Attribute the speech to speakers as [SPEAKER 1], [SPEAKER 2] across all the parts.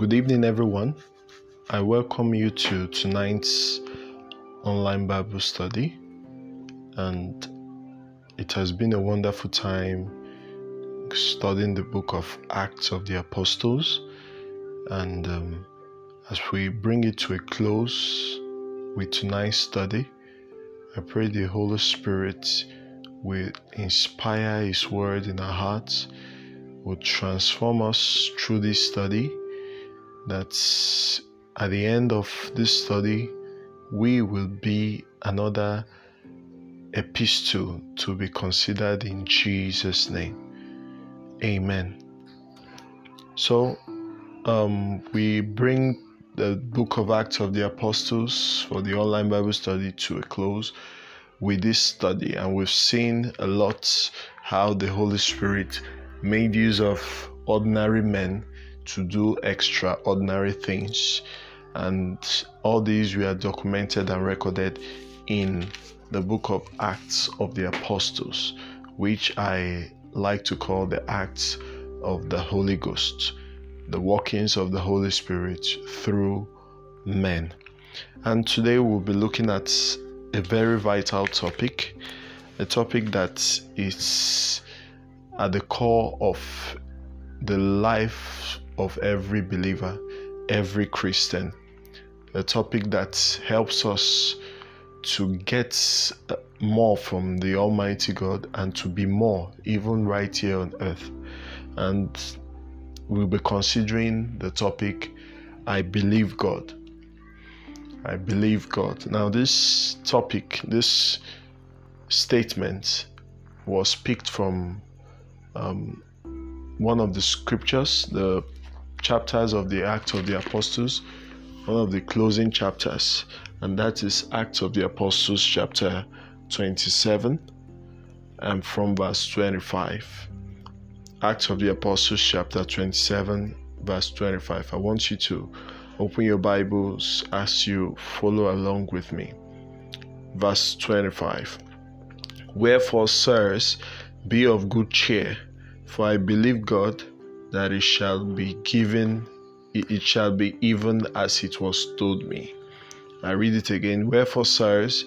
[SPEAKER 1] Good evening, everyone. I welcome you to tonight's online Bible study, and it has been a wonderful time studying the book of Acts of the Apostles. And um, as we bring it to a close with tonight's study, I pray the Holy Spirit will inspire His word in our hearts, will transform us through this study that at the end of this study, we will be another epistle to be considered in Jesus' name. Amen. So, um, we bring the book of Acts of the Apostles for the online Bible study to a close with this study, and we've seen a lot how the Holy Spirit made use of ordinary men to do extraordinary things. And all these were documented and recorded in the book of Acts of the Apostles, which I like to call the Acts of the Holy Ghost, the workings of the Holy Spirit through men. And today we'll be looking at a very vital topic, a topic that is at the core of the life of every believer, every Christian. A topic that helps us to get more from the Almighty God and to be more, even right here on earth. And we'll be considering the topic I believe God. I believe God. Now, this topic, this statement was picked from um, one of the scriptures, the chapters of the Acts of the Apostles, one of the closing chapters, and that is Acts of the Apostles, chapter 27, and from verse 25. Acts of the Apostles, chapter 27, verse 25. I want you to open your Bibles as you follow along with me. Verse 25. Wherefore, sirs, be of good cheer, for I believe God that it shall be given, it shall be even as it was told me. I read it again. Wherefore, sirs,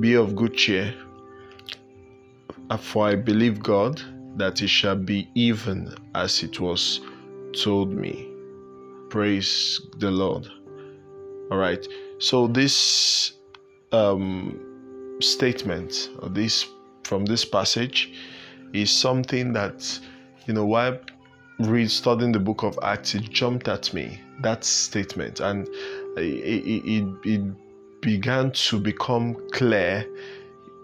[SPEAKER 1] be of good cheer, for I believe God that it shall be even as it was told me. Praise the Lord. All right. So this um, statement, or this from this passage, is something that you know while read studying the book of Acts, it jumped at me that statement, and it, it, it began to become clear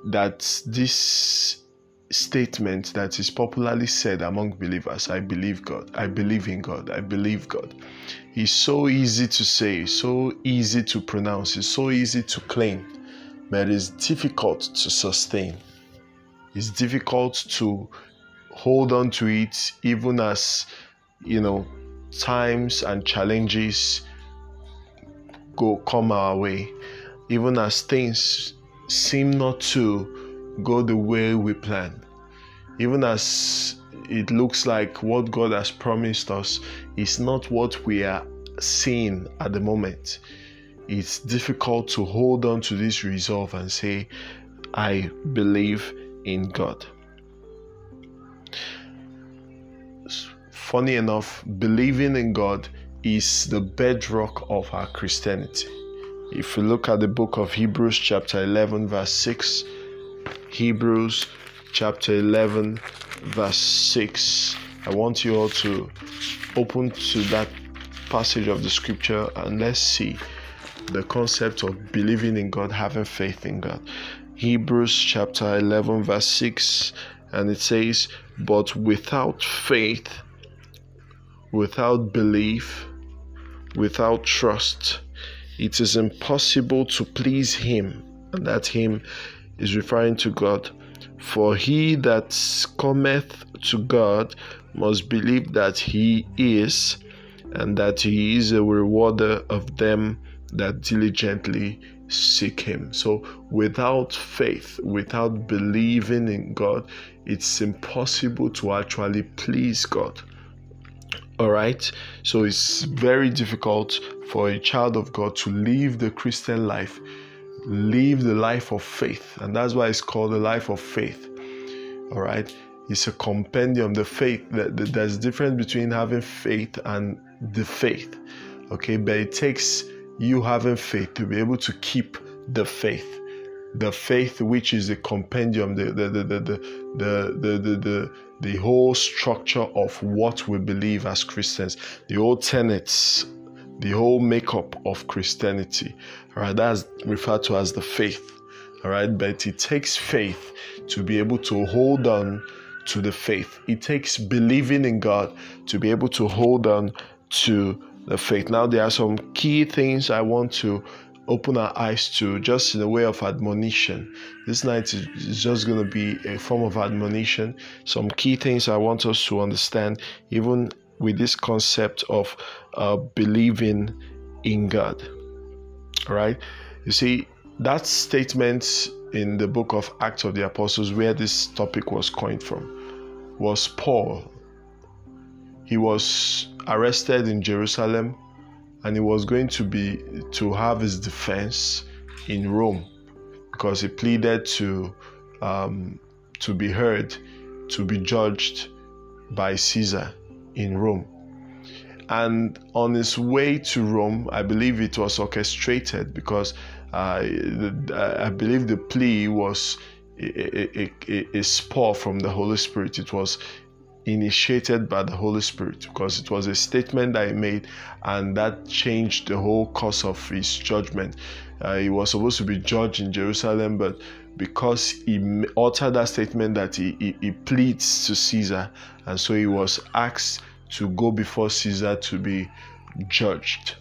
[SPEAKER 1] that this statement that is popularly said among believers I believe God, I believe in God, I believe God is so easy to say, so easy to pronounce, it's so easy to claim, but it's difficult to sustain. It's difficult to hold on to it even as you know times and challenges go come our way. Even as things seem not to go the way we plan. Even as it looks like what god has promised us is not what we are seeing at the moment. It's difficult to hold on to this resolve and say i believe in god funny enough, believing in God is the bedrock of our Christianity. If you look at the book of Hebrews, chapter 11, verse 6, Hebrews chapter 11, verse 6, I want you all to open to that passage of the scripture and let's see the concept of believing in God, having faith in God. Hebrews chapter 11, verse 6, and it says, But without faith, without belief, without trust, it is impossible to please Him. And that Him is referring to God. For he that cometh to God must believe that He is, and that He is a rewarder of them that diligently seek Him. So, without faith, without believing in God, it's impossible to actually please God. All right. So it's very difficult for a child of God to live the Christian life, live the life of faith. And that's why it's called the life of faith. All right. It's a compendium, the faith. That there's a difference between having faith and the faith. Okay. But it takes you having faith to be able to keep the faith the faith which is a compendium the the the the the the, the, the, the whole structure of what we believe as Christians, the whole tenets, the whole makeup of Christianity. All right, that's referred to as the faith. All right, but it takes faith to be able to hold on to the faith. It takes believing in God to be able to hold on to the faith. Now, there are some key things I want to open our eyes to just in a way of admonition. This night is just going to be a form of admonition. Some key things I want us to understand, even with this concept of uh, believing in God. All right. You see, that statement in the book of Acts of the Apostles, where this topic was coined from, was Paul. He was arrested in Jerusalem and he was going to be to have his defense in Rome because he pleaded to um, to be heard, to be judged by Caesar in Rome. And on his way to Rome, I believe it was orchestrated because uh, I believe the plea was a, a, a, a spur from the Holy Spirit. It was initiated by the Holy Spirit because it was a statement that he made and that changed the whole course of his judgment. Uh, he was supposed to be judged in Jerusalem, but because he uttered that statement that he, he, he pleads to Caesar, and so he was asked to go before Caesar to be judged.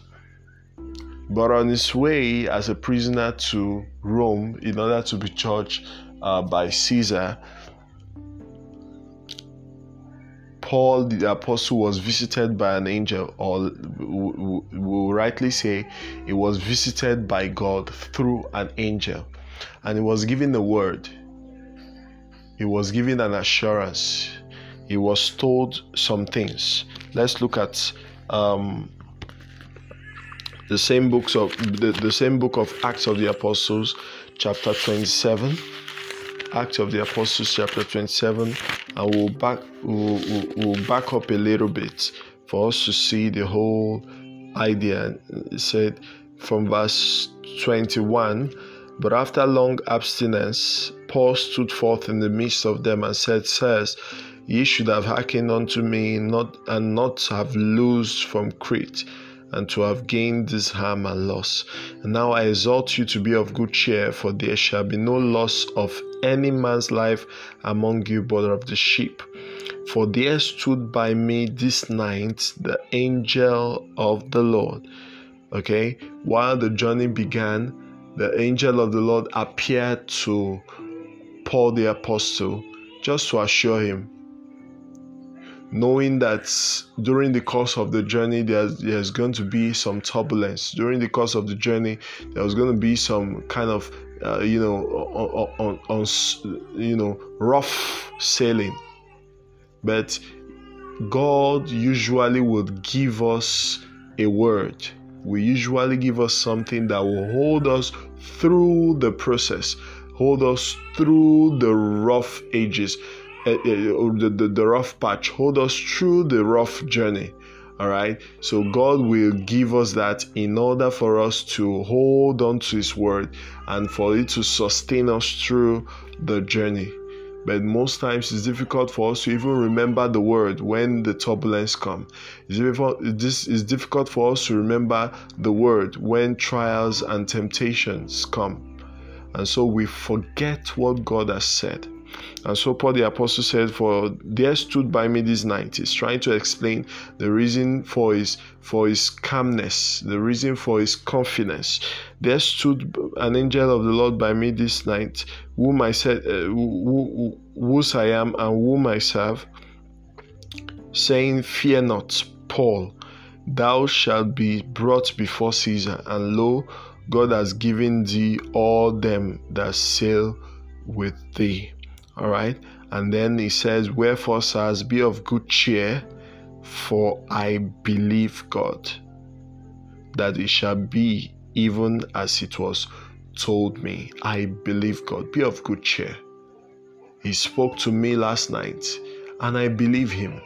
[SPEAKER 1] But on his way as a prisoner to Rome, in order to be judged uh, by Caesar, Paul the apostle was visited by an angel, or we will rightly say, he was visited by God through an angel, and he was given the word. He was given an assurance. He was told some things. Let's look at um, the same books of the, the same book of Acts of the Apostles, chapter 27. Acts of the Apostles, chapter 27, and we'll back we'll, we'll, we'll back up a little bit for us to see the whole idea. It said from verse 21 But after long abstinence, Paul stood forth in the midst of them and said, Sirs, ye should have hearkened unto me not and not have loosed from Crete and to have gained this harm and loss. And now I exhort you to be of good cheer, for there shall be no loss of any man's life among you but of the sheep. For there stood by me this night the angel of the Lord. Okay, while the journey began, the angel of the Lord appeared to Paul the apostle just to assure him knowing that during the course of the journey there's, there's going to be some turbulence. During the course of the journey there's going to be some kind of uh, you know on, on, on you know rough sailing. But god usually would give us a word. We usually give us something that will hold us through the process hold us through the rough ages Uh, uh, uh, the, the, the rough patch, hold us through the rough journey. All right. So God will give us that in order for us to hold on to His word and for it to sustain us through the journey. But most times it's difficult for us to even remember the word when the turbulence come. This is difficult for us to remember the word when trials and temptations come. And so we forget what God has said. And so Paul the Apostle said, For there stood by me this night. He's trying to explain the reason for his for his calmness, the reason for his confidence. There stood an angel of the Lord by me this night, whom I said, uh, who, whose I am and whom I serve, saying, Fear not, Paul, thou shalt be brought before Caesar, and lo, God has given thee all them that sail with thee. All right. And then he says, Wherefore, sirs, be of good cheer, For I believe God that it shall be even as it was told me. I believe God. Be of good cheer. He spoke to me last night, and I believe Him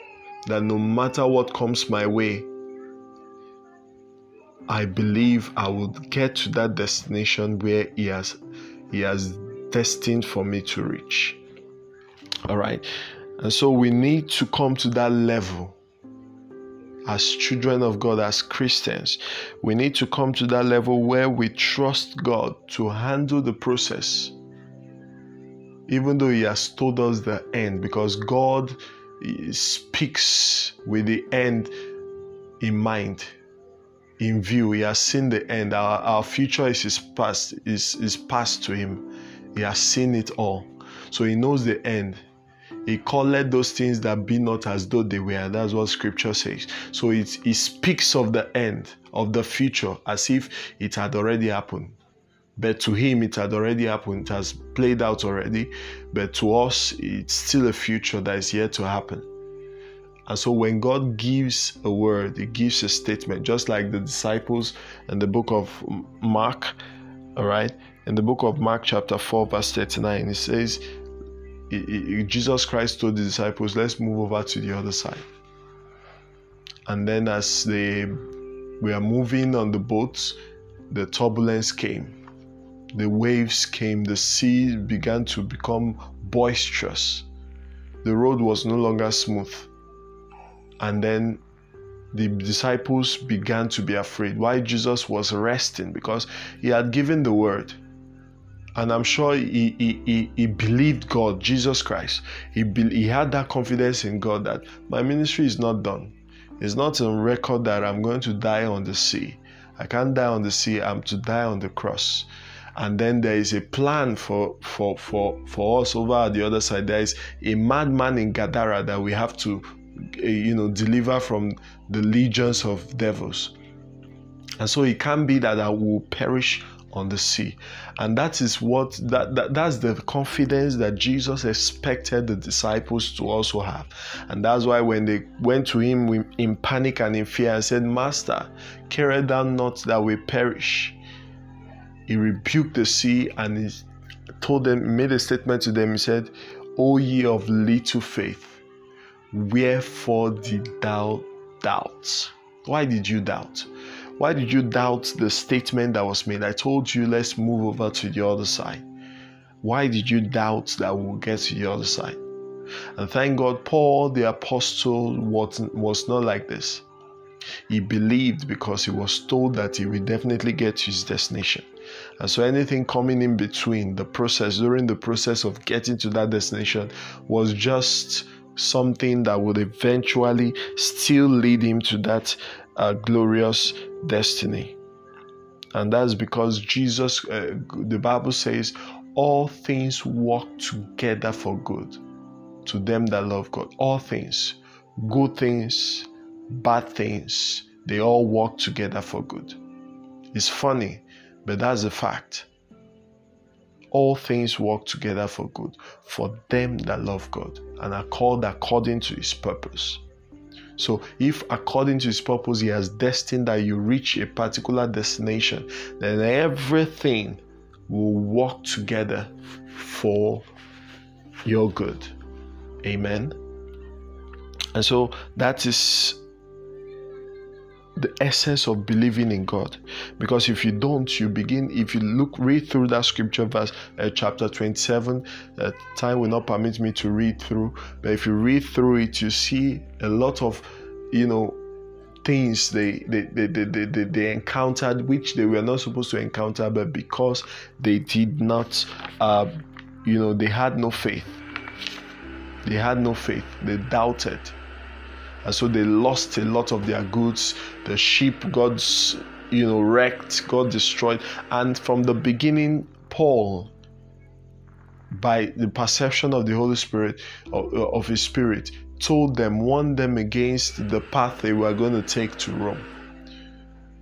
[SPEAKER 1] that no matter what comes my way, I believe I will get to that destination where He has He has destined for me to reach. All right. And so we need to come to that level as children of God, as Christians. We need to come to that level where we trust God to handle the process, even though He has told us the end, because God eh, speaks with the end in mind in view. He has seen the end. Our, our future is his past, is, is past to him. He has seen it all. So he knows the end. He called those things that be not as though they were. That's what scripture says. So it, it speaks of the end, of the future, as if it had already happened. But to him, it had already happened. It has played out already. But to us, it's still a future that is yet to happen. And so when God gives a word, He gives a statement, just like the disciples in the book of Mark, all right? In the book of Mark, chapter 4, verse 39, it says, Jesus Christ told the disciples, let's move over to the other side. And then as they were moving on the boat, the turbulence came. The waves came, the sea began to become boisterous. The road was no longer smooth. And then the disciples began to be afraid. Why Jesus was resting? Because he had given the word. And I'm sure he, he, he, he believed God, Jesus Christ. He, be, he had that confidence in God that my ministry is not done. It's not on record that I'm going to die on the sea. I can't die on the sea, I'm to die on the cross. And then there is a plan for, for, for, for us over at the other side. There is a madman in Gadara that we have to eh, you know deliver from the legions of devils. And so it can be that I will perish on the sea. And that is what that, that that's the confidence that jesus expected the disciples to also have. And that's why when they went to him in panic and in fear and said master carest thou not that we perish? He rebuked the sea and he told them made a statement to them. He said o ye of little faith wherefore did thou doubt? Why did you doubt why did you doubt the statement that was made? I told you, let's move over to the other side. Why did you doubt that we'll get to the other side? And thank God, Paul the apostle was, was not like this. He believed because he was told that he would definitely get to his destination. And so anything coming in between the process, during the process of getting to that destination, was just something that would eventually still lead him to that uh, glorious destiny. And that's because Jesus, uh, the Bible says, all things work together for good to them that love God. All things, good things, bad things, they all work together for good. It's funny, but that's a fact. All things work together for good for them that love God and are called according to his purpose. So, if according to his purpose, he has destined that you reach a particular destination, then everything will work together for your good. Amen. And so that is the essence of believing in God. Because if you don't, you begin, if you look, read through that scripture verse, uh, chapter 27, uh, time will not permit me to read through, but if you read through it, you see a lot of, you know, things they they, they, they, they, they encountered which they were not supposed to encounter, but because they did not, uh, you know, they had no faith. They had no faith. They doubted and so they lost a lot of their goods. The sheep got, you know, wrecked, got destroyed. And from the beginning, Paul, by the perception of the Holy Spirit, of, of his Spirit, told them, warned them against the path they were going to take to Rome.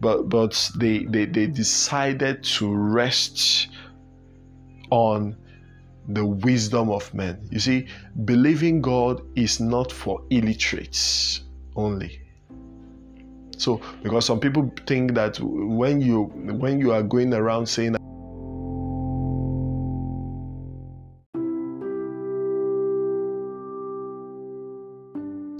[SPEAKER 1] But but they, they, they decided to rest on the wisdom of men. You see, believing God is not for illiterates. only. So, because some people think that when you when you are going around saying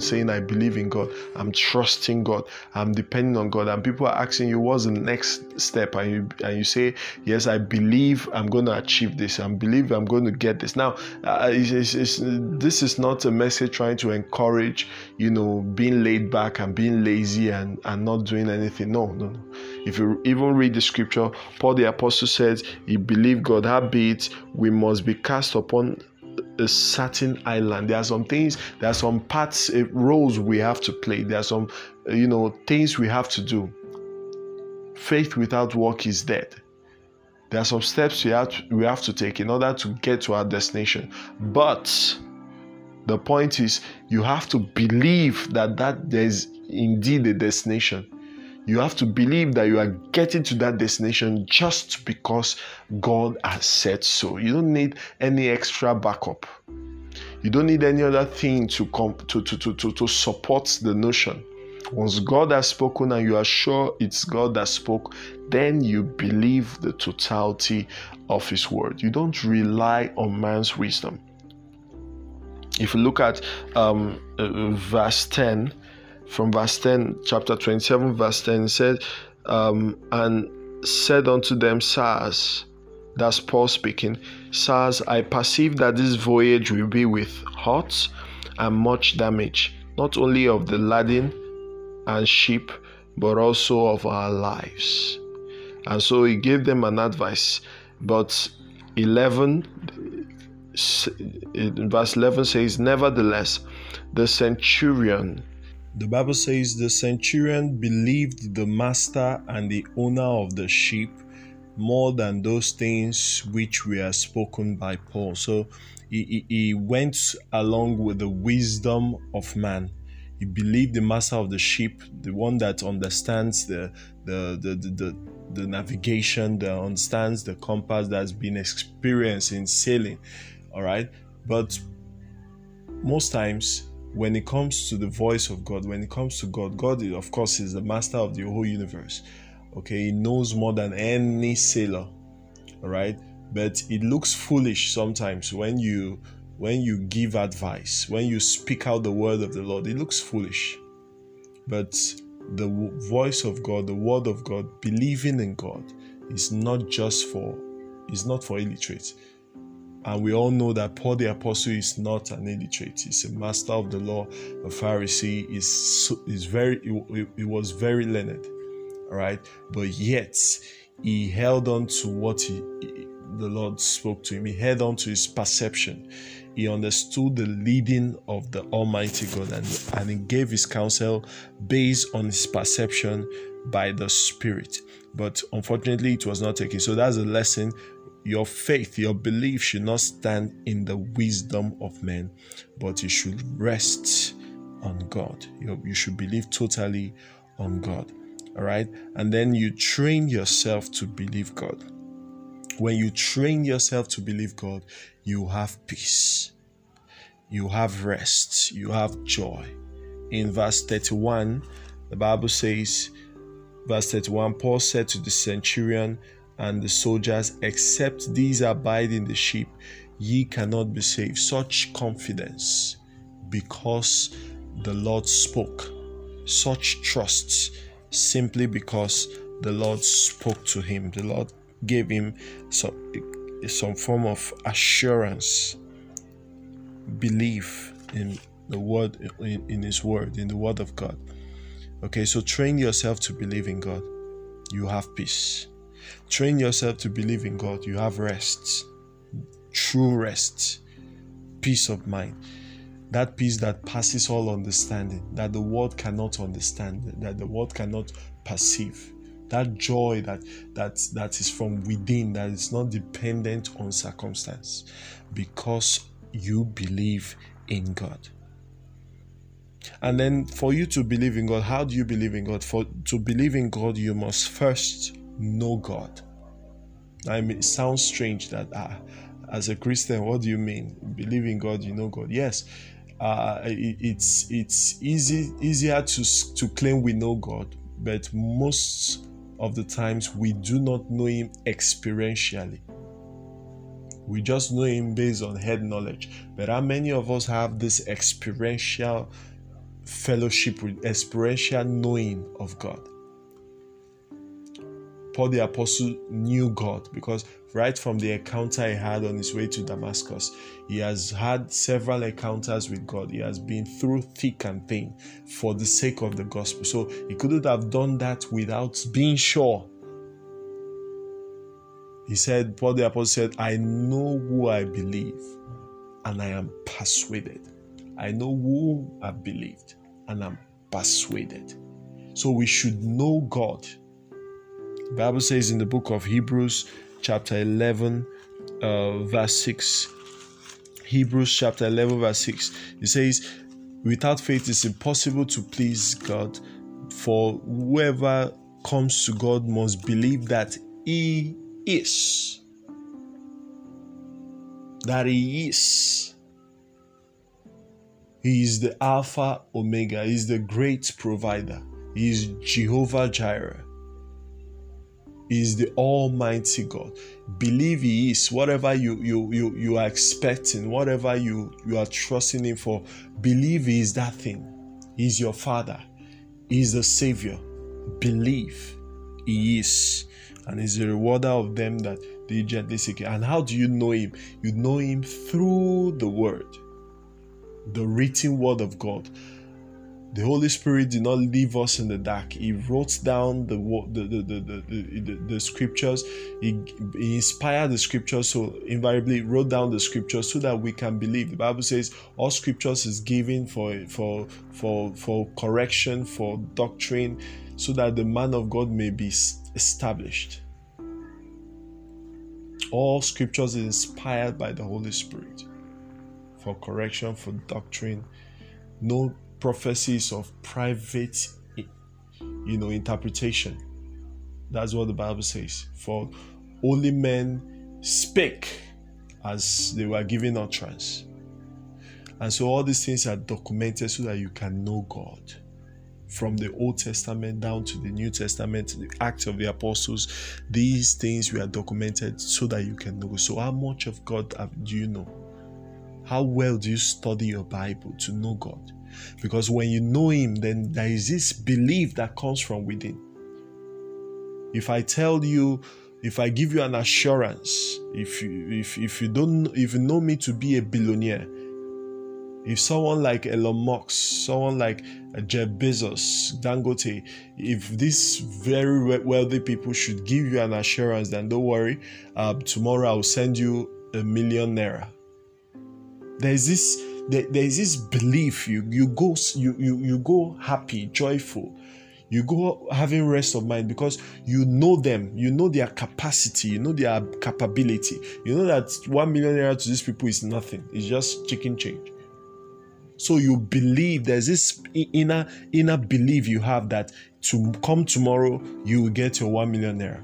[SPEAKER 1] saying, I believe in God, I'm trusting God, I'm depending on God, and people are asking you, What's the next step? And you, and you say, Yes, I believe I'm going to achieve this, I believe I'm going to get this. Now, uh, it's, it's, it's, this is not a message trying to encourage, you know, being laid back and being lazy and, and not doing anything. No, no, no. If you even read the scripture, Paul the Apostle says, He believed God, howbeit we must be cast upon a certain island. There are some things, there are some parts, uh, roles we have to play. There are some, uh, you know, things we have to do. Faith without work is dead. There are some steps we have to, we have to take in order to get to our destination. But the point is, you have to believe that that there's indeed a destination you have to believe that you are getting to that destination just because God has said so. You don't need any extra backup. You don't need any other thing to, come to, to, to, to, to support the notion. Once God has spoken and you are sure it's God that spoke, then you believe the totality of His word. You don't rely on man's wisdom. If you look at um, uh, verse 10, from verse 10, chapter 27, verse 10 said, um, and said unto them, Sirs, that's Paul speaking, Sirs, I perceive that this voyage will be with hurt and much damage, not only of the lading and ship, but also of our lives. And so he gave them an advice. But 11, verse 11 says, Nevertheless, the centurion the Bible says the centurion believed the master and the owner of the sheep more than those things which were spoken by Paul. So he, he, went along with the wisdom of man. He believed the master of the sheep, the one that understands the the the, the, the, the navigation, that understands the compass that's been experienced in sailing. All right. But most times when it comes to the voice of God, when it comes to God, God, of course, is the master of the whole universe. Okay, He knows more than any sailor. All right, but it looks foolish sometimes when you when you give advice, when you speak out the word of the Lord. It looks foolish, but the voice of God, the word of God, believing in God, is not just for is not for illiterates and we all know that Paul the Apostle is not an illiterate. He's a master of the law, a Pharisee. Is is very he, he was very learned, all right. But yet he held on to what he, the Lord spoke to him. He held on to his perception. He understood the leading of the Almighty God and, and he gave his counsel based on his perception by the Spirit. But unfortunately, it was not taken. So that's a lesson your faith, your belief should not stand in the wisdom of men, but you should rest on God. You, you should believe totally on God. All right. And then you train yourself to believe God. When you train yourself to believe God, you have peace, you have rest, you have joy. In verse 31, the Bible says, verse 31, Paul said to the centurion, and the soldiers, except these abide in the sheep, ye cannot be saved. Such confidence because the Lord spoke, such trust simply because the Lord spoke to him. The Lord gave him some, some form of assurance, belief in the word, in, in His word, in the word of God. Okay, so train yourself to believe in God. You have peace. Train yourself to believe in God. You have rest, true rest, peace of mind. That peace that passes all understanding, that the world cannot understand, that the world cannot perceive. That joy that that that is from within, that is not dependent on circumstance, because you believe in God. And then for you to believe in God, how do you believe in God? For to believe in God, you must first know God. I mean, it sounds strange that uh, as a Christian, what do you mean? Believe in God, you know God. Yes, uh, it, it's it's easy easier to to claim we know God, but most of the times we do not know Him experientially. We just know Him based on head knowledge. But how many of us have this experiential fellowship with experiential knowing of God? Paul the Apostle knew God because right from the encounter he had on his way to Damascus, he has had several encounters with God. He has been through thick and thin for the sake of the gospel. So he couldn't have done that without being sure. He said, Paul the Apostle said, I know who I believe and I am persuaded. I know who I believed and I'm persuaded. So we should know God. Bible says in the book of Hebrews chapter 11, uh, verse 6. Hebrews chapter 11, verse 6. It says, Without faith, it's impossible to please God, for whoever comes to God must believe that He is. That He is. He is the Alpha Omega. He is the great provider. He is Jehovah Jireh is the Almighty God. Believe He is whatever you you you you are expecting, whatever you you are trusting Him for. Believe He is that thing. He's your Father. He's the Savior. Believe He is, and He's the rewarder of them that diligently seek. And how do you know Him? You know Him through the Word, the written Word of God the Holy Spirit did not leave us in the dark. He wrote down the the the the, the, the, the scriptures. He, he inspired the scriptures, so invariably wrote down the scriptures so that we can believe. The Bible says all scriptures is given for for for for correction, for doctrine, so that the man of God may be established. All scriptures is inspired by the Holy Spirit for correction, for doctrine. No prophecies of private you know interpretation. That's what the bible says. For only men spake as they were giving utterance. And so all these things are documented so that you can know god. From the old testament down to the new testament the acts of the apostles these things were documented so that you can know. So how much of god do you know? How well do you study your bible to know god because when you know Him, then there is this belief that comes from within. If I tell you, if I give you an assurance, if you if if you don't if you know me to be a billionaire, if someone like Elon Musk, someone like Jeff Bezos, Dangote, if these very wealthy people should give you an assurance, then don't worry, uh, tomorrow I'll send you a million naira. There's this there, there is this belief you you go you, you you go happy joyful. You go having rest of mind because you know them. You know their capacity. You know their capability. You know that one million naira to these people is nothing. It's just chicken change. So you believe there's this inner inner belief you have that to come tomorrow you will get your one million naira.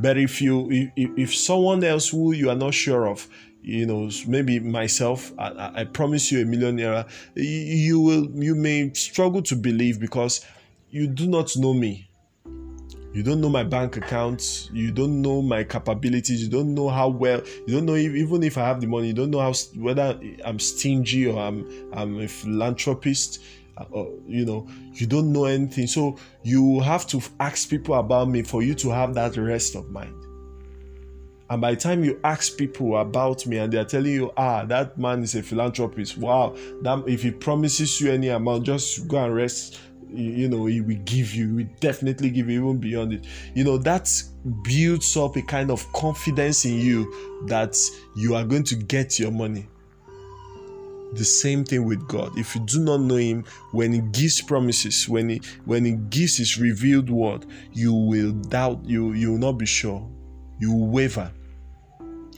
[SPEAKER 1] But if you if, if someone else who you are not sure of you know maybe myself I, I, promise you a million naira you will you may struggle to believe because you do not know me. You don't know my bank account you don't know my capabilities. You don't know how well you don't know if, even if i have the money you don't know how whether i'm stingy or i'm i'm a philanthropist uh, or, you know you don't know anything. So you have to ask people about me for you to have that rest of mind and by the time you ask people about me and they're telling you, ah, that man is a philanthropist, wow, that if he promises you any amount, just go and rest. You know, he will give you, he will definitely give you even beyond it. You know, that builds up a kind of confidence in you that you are going to get your money. The same thing with god. If you do not know him when he gives promises when he when he gives his revealed word you will doubt you you will not be sure. You will waver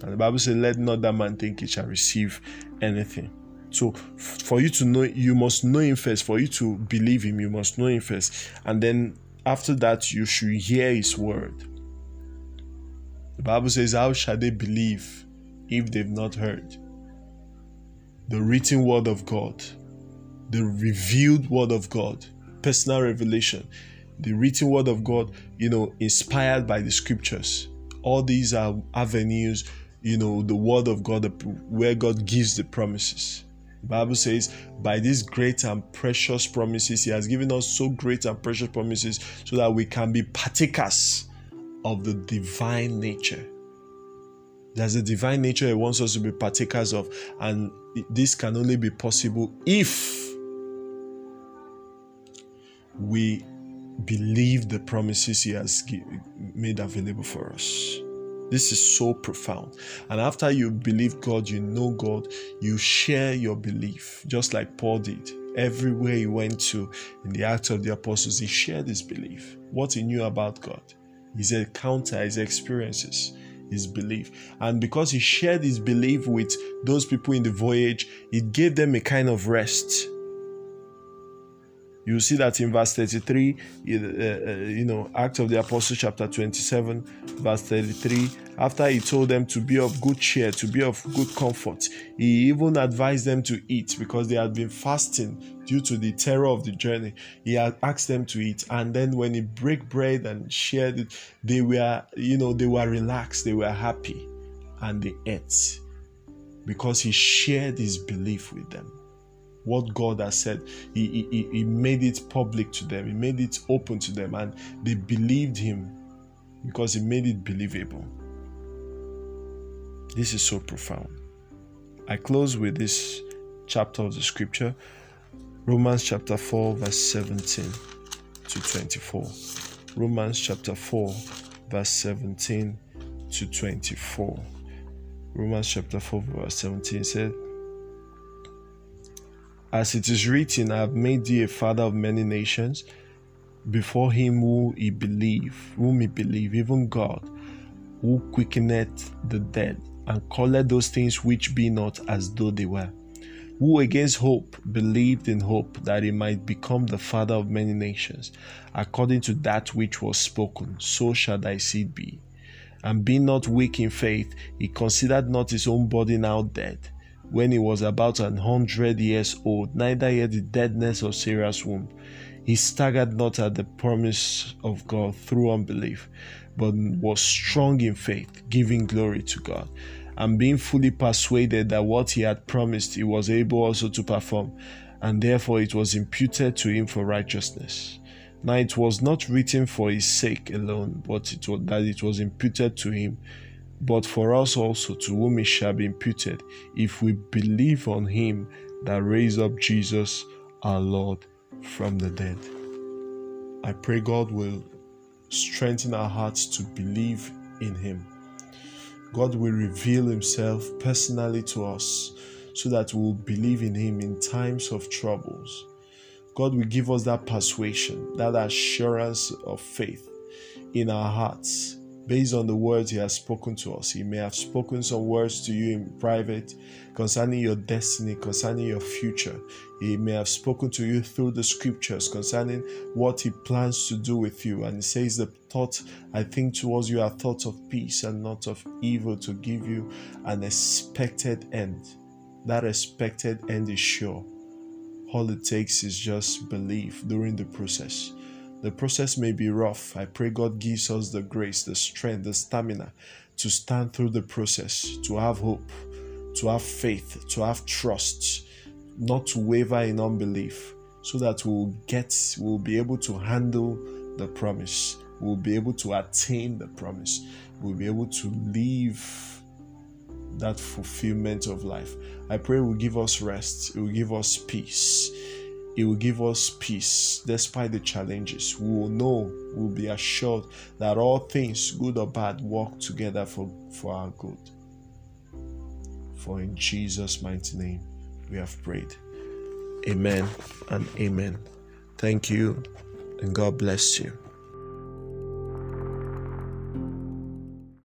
[SPEAKER 1] and the Bible says, Let not that man think he shall receive anything. So, for you to know, you must know him first. For you to believe him, you must know him first. And then after that, you should hear his word. The Bible says, How shall they believe if they've not heard? the written word of God, the revealed word of God, personal revelation, the written word of God, you know, inspired by the scriptures. All these are avenues, you know, the word of God where God gives the promises. The Bible says, by these great and precious promises, He has given us so great and precious promises so that we can be partakers of the divine nature. There's a divine nature He wants us to be partakers of, and this can only be possible if we believe the promises He has made available for us. This is so profound. And after you believe God, you know God, you share your belief, just like Paul did. Everywhere he went to in the Acts of the Apostles, he shared his belief, what he knew about God, his encounter, his experiences his belief. And because he shared his belief with those people in the voyage, it gave them a kind of rest. You see that in verse 33, uh, uh, you know, Act of the Apostle, chapter 27, verse 33. After he told them to be of good cheer, to be of good comfort, he even advised them to eat because they had been fasting due to the terror of the journey. He had asked them to eat, and then when he break bread and shared it, they were, you know, they were relaxed, they were happy, and they ate because he shared his belief with them what God has said. He, he, he made it public to them, He made it open to them, and they believed Him because He made it believable. This is so profound. I close with this chapter of the scripture Romans chapter 4, verse 17 to 24. Romans chapter 4, verse 17 to 24. Romans chapter 4, verse 17 said, as it is written, I have made thee a father of many nations, before him who he believe, whom he believe, even God, who quickeneth the dead, and calleth those things which be not as though they were. Who against hope believed in hope that he might become the father of many nations, according to that which was spoken, so shall thy seed be. And being not weak in faith, he considered not his own body now dead when he was about an hundred years old, neither yet the deadness of Sarah's womb. He staggered not at the promise of God through unbelief, but was strong in faith, giving glory to God, and being fully persuaded that what he had promised he was able also to perform, and therefore it was imputed to him for righteousness. Now it was not written for his sake alone, but it was, that it was imputed to him but for us also to whom it shall be imputed, if we believe on him that raised up Jesus our Lord from the dead. I pray God will strengthen our hearts to believe in him. God will reveal himself personally to us so that we will believe in him in times of troubles. God will give us that persuasion, that assurance of faith in our hearts based on the words He has spoken to us. He may have spoken some words to you in private concerning your destiny, concerning your future. He may have spoken to you through the scriptures concerning what He plans to do with you. And He says, The thought I think towards you are thoughts of peace and not of evil to give you an expected end. That expected end is sure. All it takes is just belief during the process. The process may be rough. I pray God gives us the grace, the strength, the stamina to stand through the process, to have hope, to have faith, to have trust, not to waver in unbelief, so that we'll get, we'll be able to handle the promise, we'll be able to attain the promise, we'll be able to live that fulfillment of life. I pray will give us rest, it will give us peace it will give us peace despite the challenges. We will know, we'll be assured that all things, good or bad, work together for, for our good. For in Jesus' mighty name we have prayed. Amen and amen. Thank you, and God bless you.